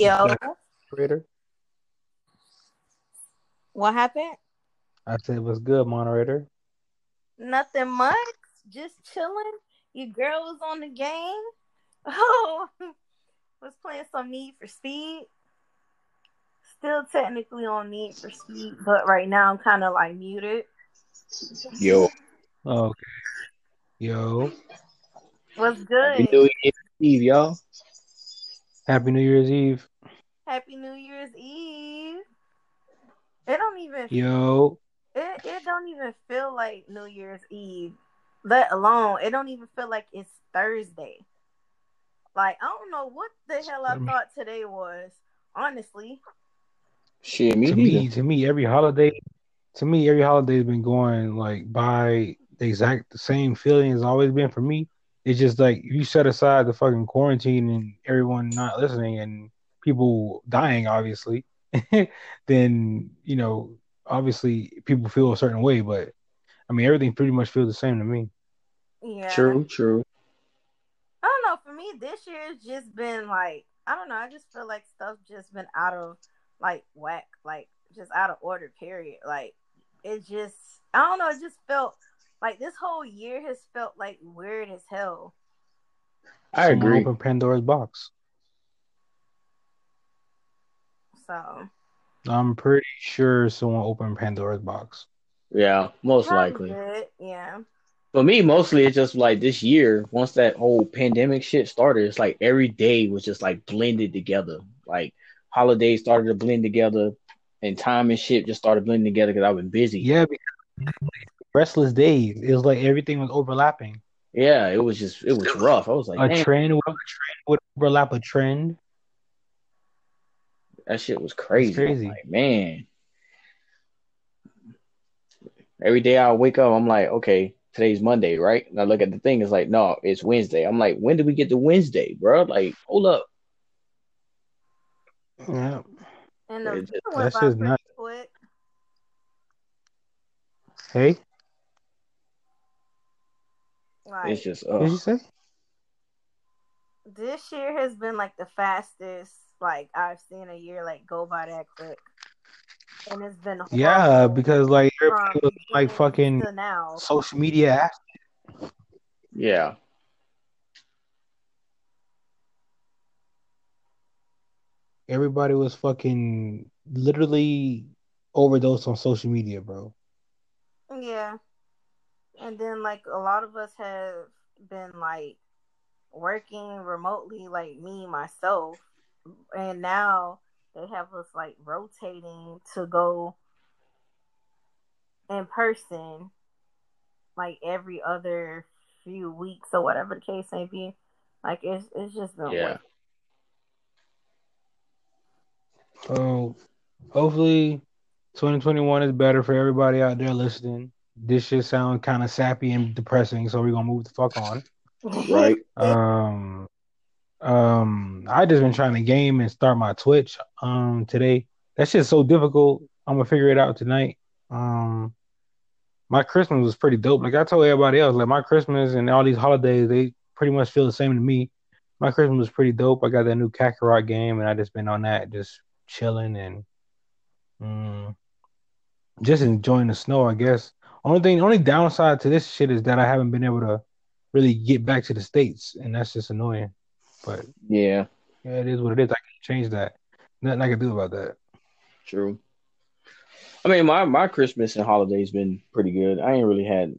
Yo, moderator. what happened? I said, "What's good, moderator?" Nothing much. Just chilling. Your girl was on the game. Oh, was playing some Need for Speed. Still technically on Need for Speed, but right now I'm kind of like muted. Yo, okay. Yo, What's Happy good? New Year's Eve, y'all. Happy New Year's Eve. Happy New Year's Eve. It don't even Yo, it, it don't even feel like New Year's Eve. Let alone it don't even feel like it's Thursday. Like I don't know what the hell I I thought today was. Honestly, Shit, me to neither. me, to me, every holiday, to me, every holiday's been going like by the exact the same feeling has always been for me. It's just like you set aside the fucking quarantine and everyone not listening and people dying, obviously, then you know, obviously people feel a certain way. But I mean, everything pretty much feels the same to me. yeah. True, true. I don't know. For me, this year has just been like I don't know. I just feel like stuff just been out of like whack, like just out of order. Period. Like it just I don't know. It just felt like this whole year has felt like weird as hell. I agree. Open Pandora's box. So I'm pretty sure someone opened Pandora's box. Yeah, most probably likely. good. Yeah. For me, mostly it's just like this year, once that whole pandemic shit started, it's like every day was just like blended together. Like holidays started to blend together and time and shit just started blending together because I've been busy. Yeah, because restless days. It was like everything was overlapping. Yeah, it was just, it was rough. I was like, A damn, trend would a trend would overlap a trend. That shit was crazy. crazy. I'm like, man. Every day I wake up, I'm like, okay, today's Monday, right? And I look at the thing, it's like, no, it's Wednesday. I'm like, when did we get to Wednesday, bro? Like, hold up. Yeah. And the just- that's just pretty nuts. quick. Hey, Like It's just, what did you say? this year has been like the fastest like I've seen a year like go by that quick. And it's been Yeah, because like everybody was like fucking now. social media apps. Yeah. Everybody was fucking literally overdosed on social media, bro. Yeah. And then like a lot of us have been like working remotely, like me myself. And now they have us like rotating to go in person like every other few weeks or whatever the case may be. Like it's it's just been Yeah. weird. So hopefully 2021 is better for everybody out there listening. This shit sound kind of sappy and depressing, so we're gonna move the fuck on. Right. Um, um, I just been trying to game and start my Twitch um today. That shit's so difficult. I'm gonna figure it out tonight. Um, my Christmas was pretty dope. Like I told everybody else, like my Christmas and all these holidays, they pretty much feel the same to me. My Christmas was pretty dope. I got that new Kakarot game, and I just been on that, just chilling and mm, just enjoying the snow. I guess. Only thing, only downside to this shit is that I haven't been able to really get back to the states, and that's just annoying. But Yeah. Yeah, it is what it is. I can't change that. Nothing I can do about that. True. I mean, my my Christmas and holidays been pretty good. I ain't really had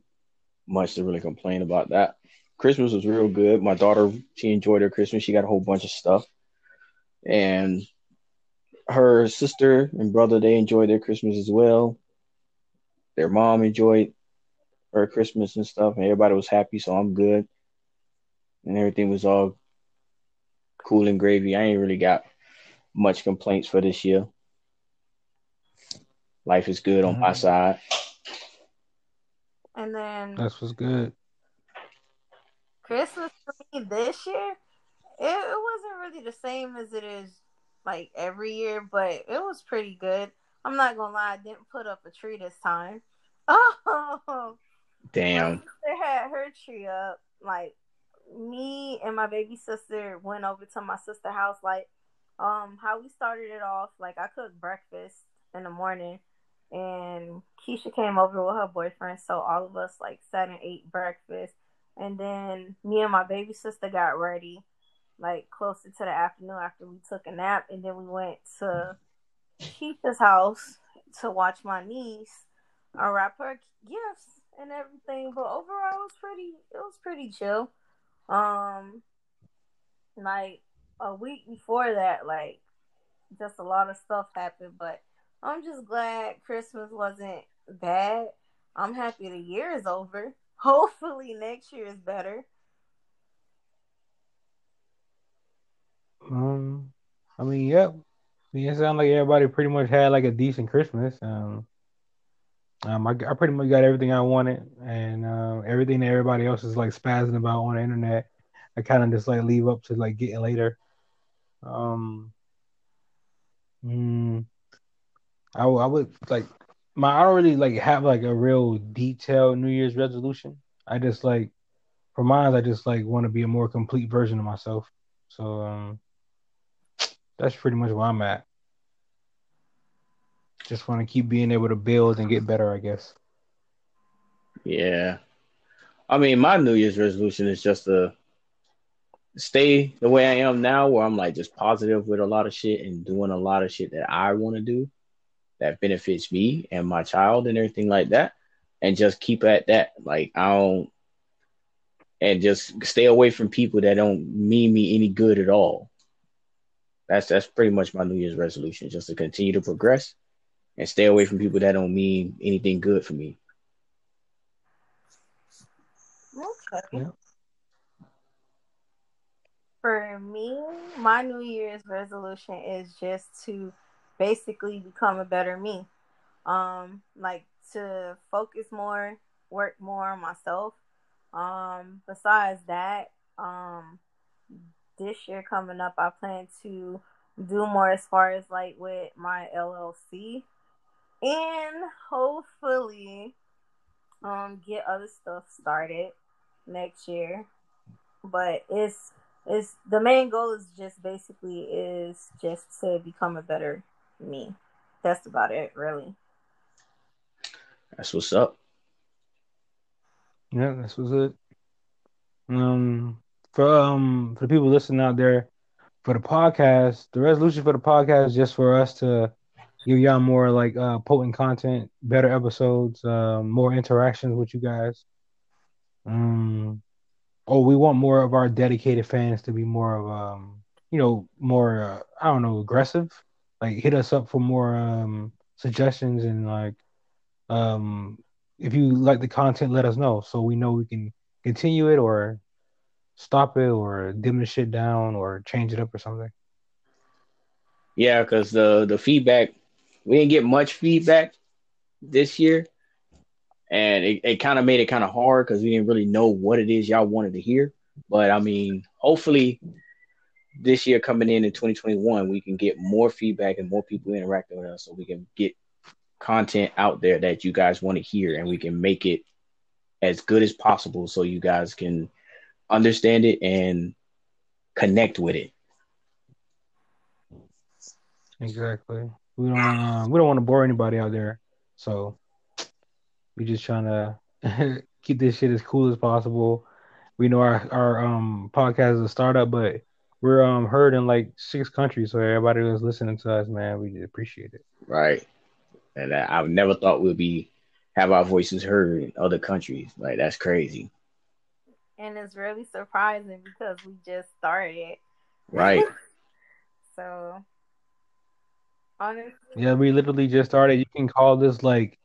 much to really complain about that. Christmas was real good. My daughter, she enjoyed her Christmas. She got a whole bunch of stuff, and her sister and brother they enjoyed their Christmas as well. Their mom enjoyed her Christmas and stuff, and everybody was happy. So I'm good, and everything was all cool and gravy. I ain't really got much complaints for this year. Life is good on my Mhm. side. And then That's what's good. Christmas for me this year, it, it wasn't really the same as it is like every year, but it was pretty good. I'm not gonna lie, I didn't put up a tree this time. Oh, my Damn. sister had her tree up. Like me and my baby sister went over to my sister's house like um, how we started it off, like I cooked breakfast in the morning, and Keisha came over with her boyfriend, so all of us like sat and ate breakfast, and then me and my baby sister got ready, like closer to the afternoon after we took a nap, and then we went to Keisha's house to watch my niece unwrap her gifts and everything. But overall, it was pretty. It was pretty chill. Um, like a week before that, like just a lot of stuff happened. But I'm just glad Christmas wasn't bad. I'm happy the year is over. Hopefully next year is better. Um, I mean, yep. Yeah, it sounds like everybody pretty much had like a decent Christmas. Um, um, I, I pretty much got everything I wanted, and uh, everything that everybody else is like spazzing about on the internet, I kind of just like leave up to like getting later. Um, mm, I, I would like my I don't really like have like a real detailed New Year's resolution. I just like for mine, I just like want to be a more complete version of myself. So um, that's pretty much where I'm at. Just want to keep being able to build and get better, I guess. Yeah. I mean, my New Year's resolution is just to stay the way I am now, where I'm like just positive with a lot of shit and doing a lot of shit that I want to do that benefits me and my child and everything like that. And just keep at that. Like, I don't, and just stay away from people that don't mean me any good at all. That's that's pretty much my New Year's resolution, just to continue to progress and stay away from people that don't mean anything good for me. Okay. Yeah. For me, my New Year's resolution is just to basically become a better me. Um, like to focus more, work more on myself. Um, besides that, um, this year coming up, I plan to do more as far as like with my LLC and hopefully um get other stuff started next year. But it's it's the main goal is just basically is just to become a better me. That's about it, really. That's what's up. Yeah, that's what's it. Um, for um for the people listening out there, for the podcast, the resolution for the podcast is just for us to give y'all more like uh potent content, better episodes, uh, more interactions with you guys. Um, oh, we want more of our dedicated fans to be more of um, you know, more uh, I don't know, aggressive. Like hit us up for more um suggestions and like um if you like the content, let us know so we know we can continue it or stop it or dim the shit down or change it up or something. Yeah, because the the feedback we didn't get much feedback this year, and it, it kind of made it kind of hard because we didn't really know what it is y'all wanted to hear. But I mean, hopefully, this year coming in in 2021, we can get more feedback and more people interacting with us, so we can get content out there that you guys want to hear, and we can make it as good as possible, so you guys can understand it and connect with it. Exactly. We don't uh, we don't want to bore anybody out there, so we're just trying to keep this shit as cool as possible. We know our our um podcast is a startup, but we're um heard in like six countries, so everybody that's listening to us, man, we appreciate it. Right. And I, I never thought we'd be have our voices heard in other countries. Like that's crazy. And it's really surprising because we just started. Right. so honestly, Yeah, we literally just started. You can call this like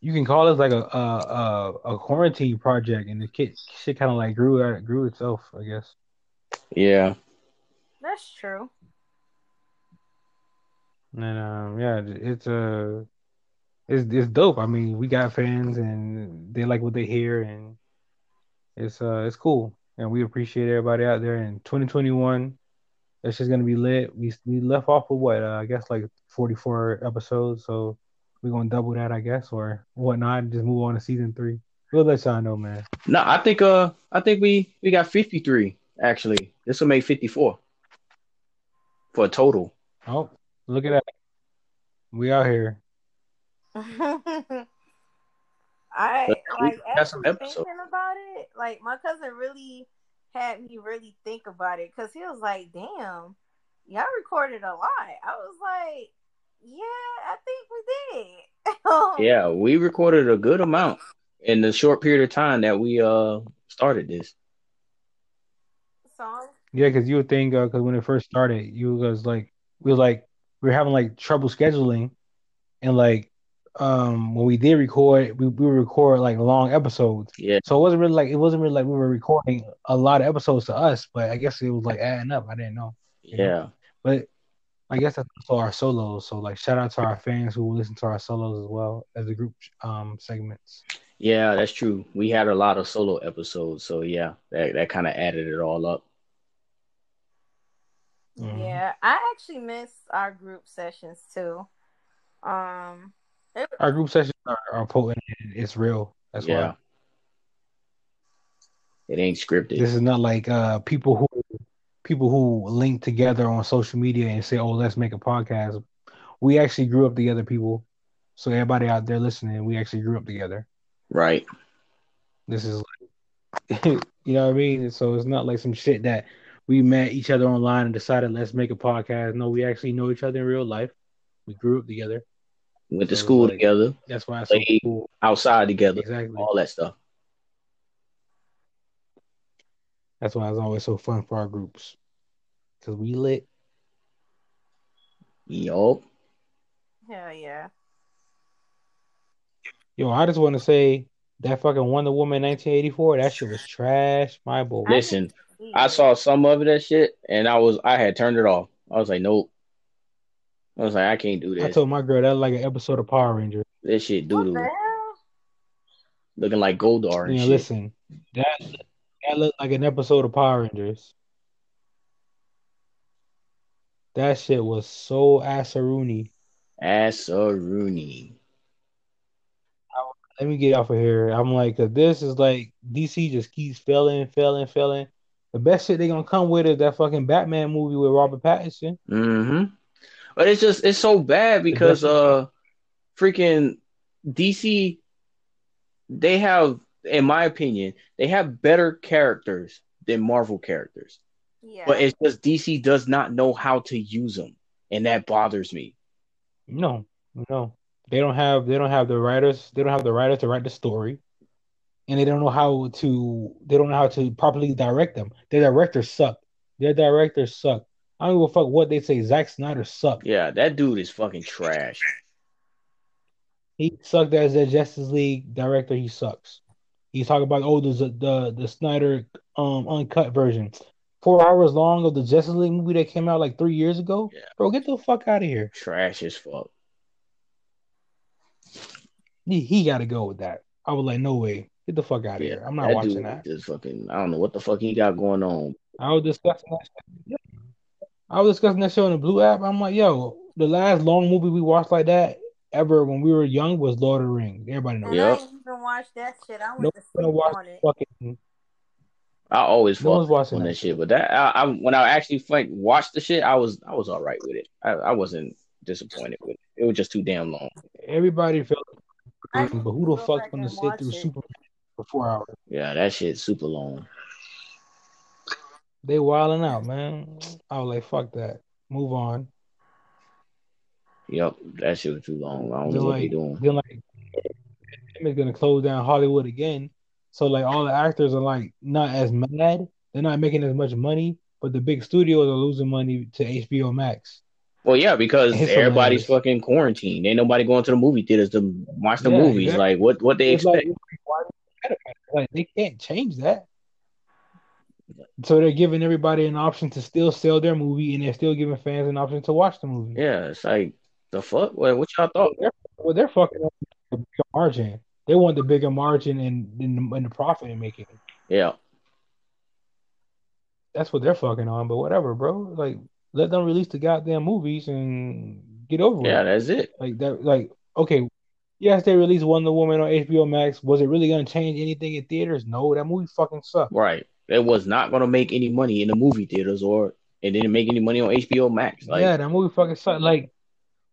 you can call this like a a a, a quarantine project, and the kid shit kind of like grew out grew itself, I guess. Yeah. that's true. And um, yeah, it's uh, it's it's dope. I mean, we got fans, and they like what they hear, and it's uh, it's cool, and we appreciate everybody out there. In 2021, it's just gonna be lit. We we left off with what uh, I guess like 44 episodes, so we're gonna double that, I guess, or whatnot. and Just move on to season three. We'll let y'all know, man. No, I think uh I think we we got 53 actually. This will make 54. for a total. Oh, look at that. We out here. I But we like got some episodes. thinking about it. Like my cousin really had me really think about it because he was like, "Damn, y'all recorded a lot." I was like, "Yeah, I think we did." Yeah, we recorded a good amount in the short period of time that we uh started this. So Yeah, because you would think because when it first started, you was like we were like we were having like trouble scheduling, and like um when we did record, we we would record like long episodes. Yeah, So it wasn't really like it wasn't really like we were recording a lot of episodes to us, but I guess it was like adding up. I didn't know, yeah, but I guess that's also our solos. So like shout out to our fans who listen to our solos as well as the group um segments. yeah. That's true. We had a lot of solo episodes, so yeah, that that kind of added it all up. Mhm. yeah, I actually miss our group sessions too. Um, it, Our group sessions are, are potent. and It's real. That's yeah, why. it ain't scripted. This is not like uh people who people who link together on social media and say, "Oh, let's make a podcast." We actually grew up together, people. So everybody out there listening, we actually grew up together. Right. This is like, you know what I mean? So it's not like some shit that we met each other online and decided let's make a podcast. No, we actually know each other in real life. We grew up together. Went to So school like- together, That's why it's so Like, cool. outside together, Exactly. all that stuff. That's why it's always so fun for our groups. Cause we lit. Yup. hell yeah. Yo, I just want to say that fucking Wonder Woman 1984, that shit was trash. My boy. Listen, I saw some of that shit, and I was I had turned it off. I was like, nope. I was like, I can't do this. I told my girl that like an episode of Power Rangers. This shit What the doodle, looking like Goldar and You know, shit. listen, that that looked like an episode of Power Rangers. That shit was so assaroony. Ass a Rooney. Let me get off of here. I'm like, 'cause this is like DC just keeps failing, failing, failing. The best shit they're gonna come with is that fucking Batman movie with Robert Pattinson. hmm But it's just it's so bad because uh freaking DC they have in my opinion, they have better characters than Marvel characters. Yeah. But it's just DC does not know how to use them. And that bothers me. No, no, they don't have they don't have the writers. They don't have the writers to write the story, and they don't know how to they don't know how to properly direct them. Their directors suck. Their directors suck. I don't give a fuck what they say. Zack Snyder sucked. Yeah, that dude is fucking trash. He sucked as the Justice League director. He sucks. He's talking about oh the the the Snyder um uncut version, four hours long of the Justice League movie that came out like three years ago. Yeah. Bro, get the fuck out of here. Trash as fuck. He, he got to go with that. I was like, no way. Get the fuck out of Yeah, here. I'm not watching dude that. Just fucking I don't know what the fuck he got going on. I was discussing that. Shit. I was discussing that show in the Blue app. I'm like, yo, the last long movie we watched like that ever when we were young was Lord of the Rings. Everybody knows. and Yep. I ain't even watched that shit. I went No to sleep watched on it. fucking. I always No one's watching on that that shit, but that I, I when I actually like, watched the shit, I was I was all right with it. I, I wasn't disappointed with it. It was just too damn long. Everybody felt, I but who the go fuck's gonna sit through it. Superman for four hours? Yeah, that shit's super long. They wilding out, man. I was like, fuck that. Move on. Yep, that shit was too long. I don't They're know what they like, doing. then like, is gonna close down Hollywood again. So like, all the actors are like not as mad. They're not making as much money, but the big studios are losing money to HBO Max. Well, yeah, because It's everybody's hilarious. fucking quarantined. Ain't nobody going to the movie theaters to watch the Yeah, movies. exactly. Like what what they It's expect? why they mad about it? Like they can't change that. So they're giving everybody an option to still sell their movie, and they're still giving fans an option to watch the movie. Yeah, it's like the fuck. What, what y'all thought? They're, well, they're fucking up the bigger margin. They want the bigger margin and in the, profit in making. Yeah, That's what they're fucking on. But whatever, bro. Like let them release the goddamn movies and get over yeah, it. that's it. Like that. Like okay, yes, they released Wonder Woman on HBO Max. Was it really gonna change anything in theaters? No, that movie fucking sucked. Right. It was not gonna make any money in the movie theaters or it didn't make any money on HBO Max. Like, yeah, that movie fucking sucked. Like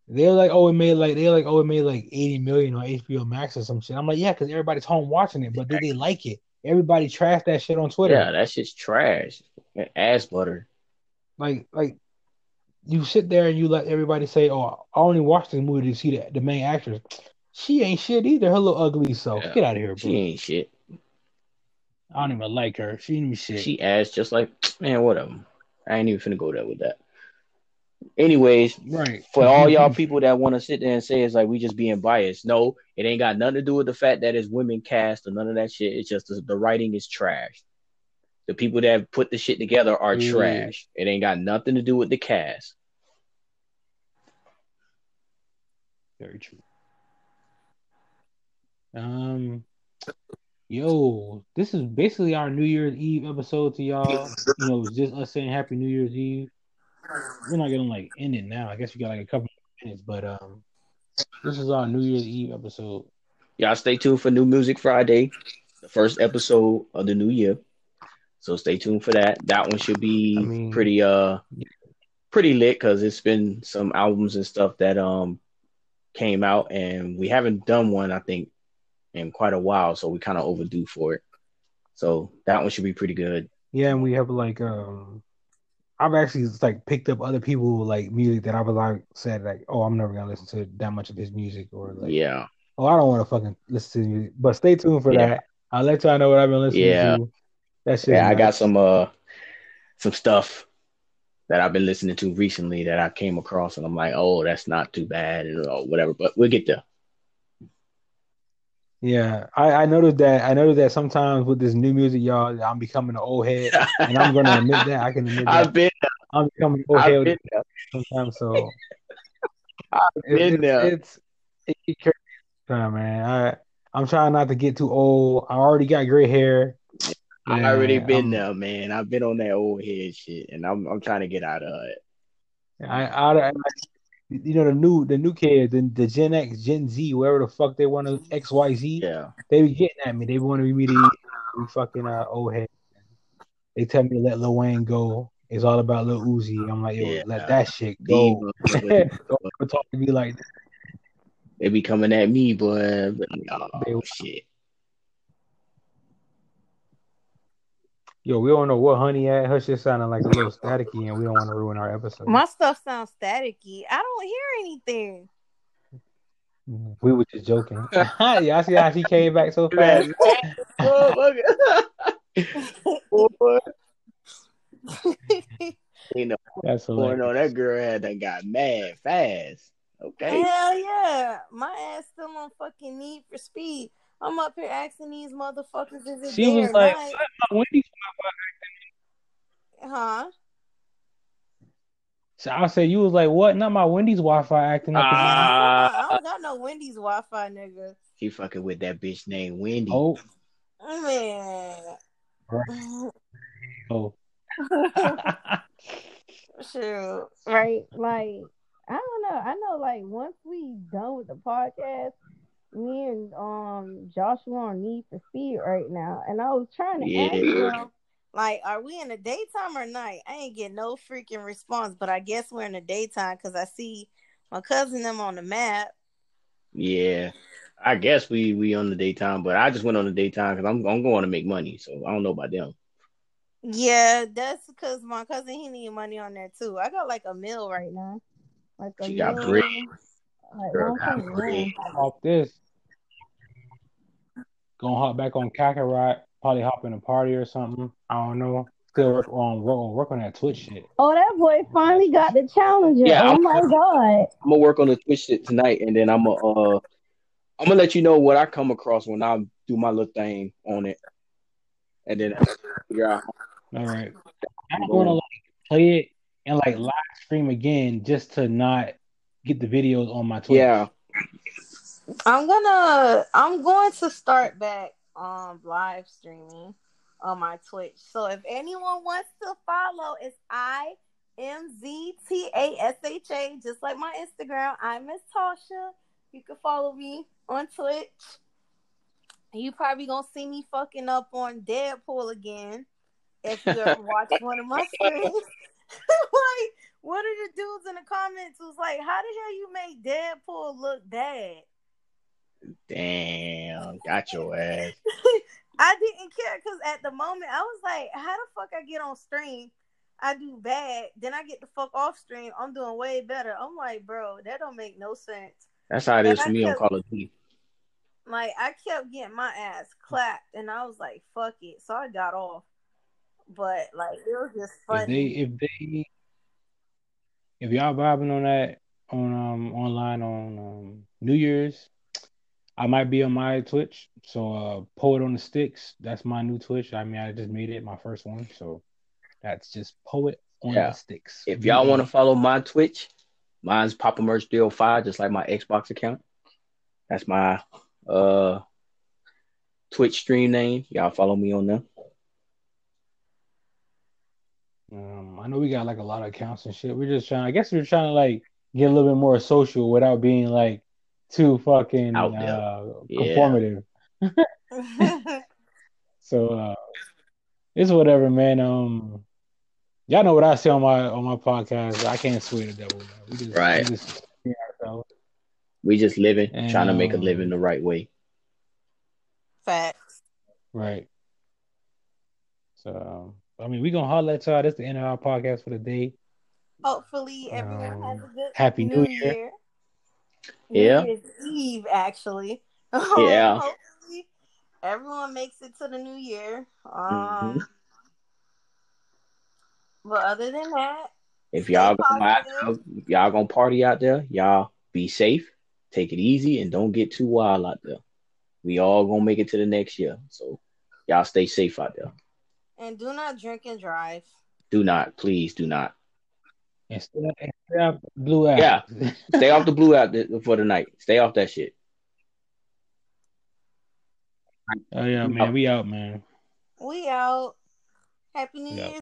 they're like, oh, it made like they're like, oh, it made like eighty million on HBO Max or some shit. I'm like, yeah, because everybody's home watching it, but did they like it? Everybody trashed that shit on Twitter. yeah, that shit's trash. Ass butter. Like, like you sit there and you let everybody say, oh, I only watched this movie to see the, the main actress. She ain't shit either. Her little ugly self. Yeah. Get out of here, bro. She ain't shit. I don't even like her. She ain't even shit. She ass just like man, whatever. I ain't even finna go there with that. Anyways, right. for all y'all people that want to sit there and say it's like we just being biased, no, it ain't got nothing to do with the fact that it's women cast or none of that shit. It's just the, the writing is trash. The people that put the shit together are Yeah. trash. It ain't got nothing to do with the cast. Very true. Um, yo, this is basically our New Year's Eve episode to y'all. You know, it's just us saying Happy New Year's Eve. We're not gonna like end it now. I guess we got like a couple minutes, but um, this is our New Year's Eve episode. Y'all stay tuned for New Music Friday, the first episode of the new year. So stay tuned for that. That one should be I mean- pretty uh pretty lit because it's been some albums and stuff that um came out and we haven't done one I think in quite a while, so we kind of overdue for it. So that one should be pretty good. Yeah, and we have like um, I've actually like picked up other people like music that I was like said like, oh, I'm never gonna listen to that much of his music or like, yeah, oh, I don't want to fucking listen to music. But stay tuned for Yeah. that. I'll let y'all know what I've been listening Yeah. to. That shit. yeah. I got some uh some stuff that I've been listening to recently that I came across, and I'm like, oh, that's not too bad, and or whatever. But we'll get there. Yeah, I, I noticed that. I noticed that sometimes with this new music, y'all, I'm becoming an old head, and I'm gonna admit that. I can admit that. I've been, I'm becoming an old I've head there. sometimes. So I've been there. it's it get crazy sometimes, man. I I'm trying not to get too old. I already got gray hair. I already been I'm- there, man. I've been on that old head shit, and I'm I'm trying to get out of it. I, I, I you know the new the new kids, the, the Gen X, Gen Z, wherever the fuck they want to X Y Z. Yeah, They be getting at me. They want to be me, fucking uh, old head. They tell me to let Lil Wayne go. It's all about Lil Uzi. I'm like, yo, Yeah. let that shit go. Don't ever talk to me like that. they be coming at me, boy. But, oh They- shit. Yo, we don't know what honey at. Her shit sounding like a little staticky, and we don't want to ruin our episode. My stuff sounds staticky. I don't hear anything. We were just joking. yeah, I see how she came back so fast. Boy, you know, That's boy, hilarious. no, that girl had that got mad fast. Okay, Hell yeah. My ass still on fucking need for speed. I'm up here asking these motherfuckers is it She day was or like, night? "What, my Wendy's?" Huh? So I said, "You was like, what? Not my Wendy's Wi-Fi acting up." again." Ah. I don't got no Wendy's Wi Fi nigga. he fucking with that bitch named Wendy. oh, Man. oh. Shoot. Right. Like, I don't know. I know like once we done with the podcast, me and um Joshua on need for speed right now. And I was trying to ask him, like, are we in the daytime or night? I ain't get no freaking response, but I guess we're in the daytime because I see my cousin them on the map. Yeah, I guess we we on the daytime, but I just went on the daytime because I'm I'm going to make money, so I don't know about them. Yeah, that's because my cousin he need money on there too. I got like a meal right now. Like a She got meal, bread. Like, Girl one got bread. One. Off this, gonna hop back on Kakarot. Probably hop in a party or something. I don't know. Still work on work, work on that Twitch shit. Oh, that boy finally got the challenger. Yeah, oh I'm- my god. I'm gonna work on the Twitch shit tonight, and then I'm gonna uh I'm gonna let you know what I come across when I do my little thing on it, and then I'll figure out. All right. I'm gonna like play it and like live stream again just to not get the videos on my Twitch. Yeah, I'm gonna I'm going to start back um live streaming on my Twitch. So if anyone wants to follow, it's I M Z T A S H A, just like my Instagram. I'm Miss Tasha. You can follow me on Twitch. You probably gonna see me fucking up on Deadpool again if you ever watch one of my streams. like, what are the dudes in the comments was like, how the hell you make Deadpool look bad? Damn, got your ass. I didn't care because at the moment I was like, how the fuck I get on stream? I do bad, then I get the fuck off stream. I'm doing way better. I'm like, bro, that don't make no sense. That's how it is And for I me on kept- Call of Duty. Like I kept getting my ass clapped, and I was like, fuck it. So I got off. But like it was just If they funny. if they if y'all vibing on that on um online on um New Year's, I might be on my Twitch. So uh Poet on the Sticks, that's my new Twitch. I mean I just made it my first one, so that's just Poet on Yeah. the Sticks. If y'all want to follow my Twitch, mine's Papa Merch 305, just like my Xbox account. That's my uh Twitch stream name. Y'all follow me on there. Um, I know we got like a lot of accounts and shit. We're just trying. I guess we're trying to like get a little bit more social without being like too fucking Out there. uh, Yeah. conformative. So uh, it's whatever, man. Um, y'all know what I say on my on my podcast. I can't sway the devil. Man. We just, Right. We just be ourselves. We just living, And, trying to make a um, living the right way. Facts. Right. So I mean, we gonna holler at y'all. That's the end of our podcast for the day. Hopefully everyone Um, has a good Happy New New Year. Year. Yeah. New Year's Eve, actually. Yeah. Hopefully everyone makes it to the new year. Um, Mhm. But other than that, If y'all gonna out if y'all gonna party out there, y'all be safe, take it easy, and don't get too wild out there. We all gonna make it to the next year, so y'all stay safe out there. And do not drink and drive. Do not, please, do not. And stay, and stay off the blue app. Yeah. Stay off the blue out for the night. Stay off that shit. oh yeah, man. We out, man. We out. Happy New Yeah. Year's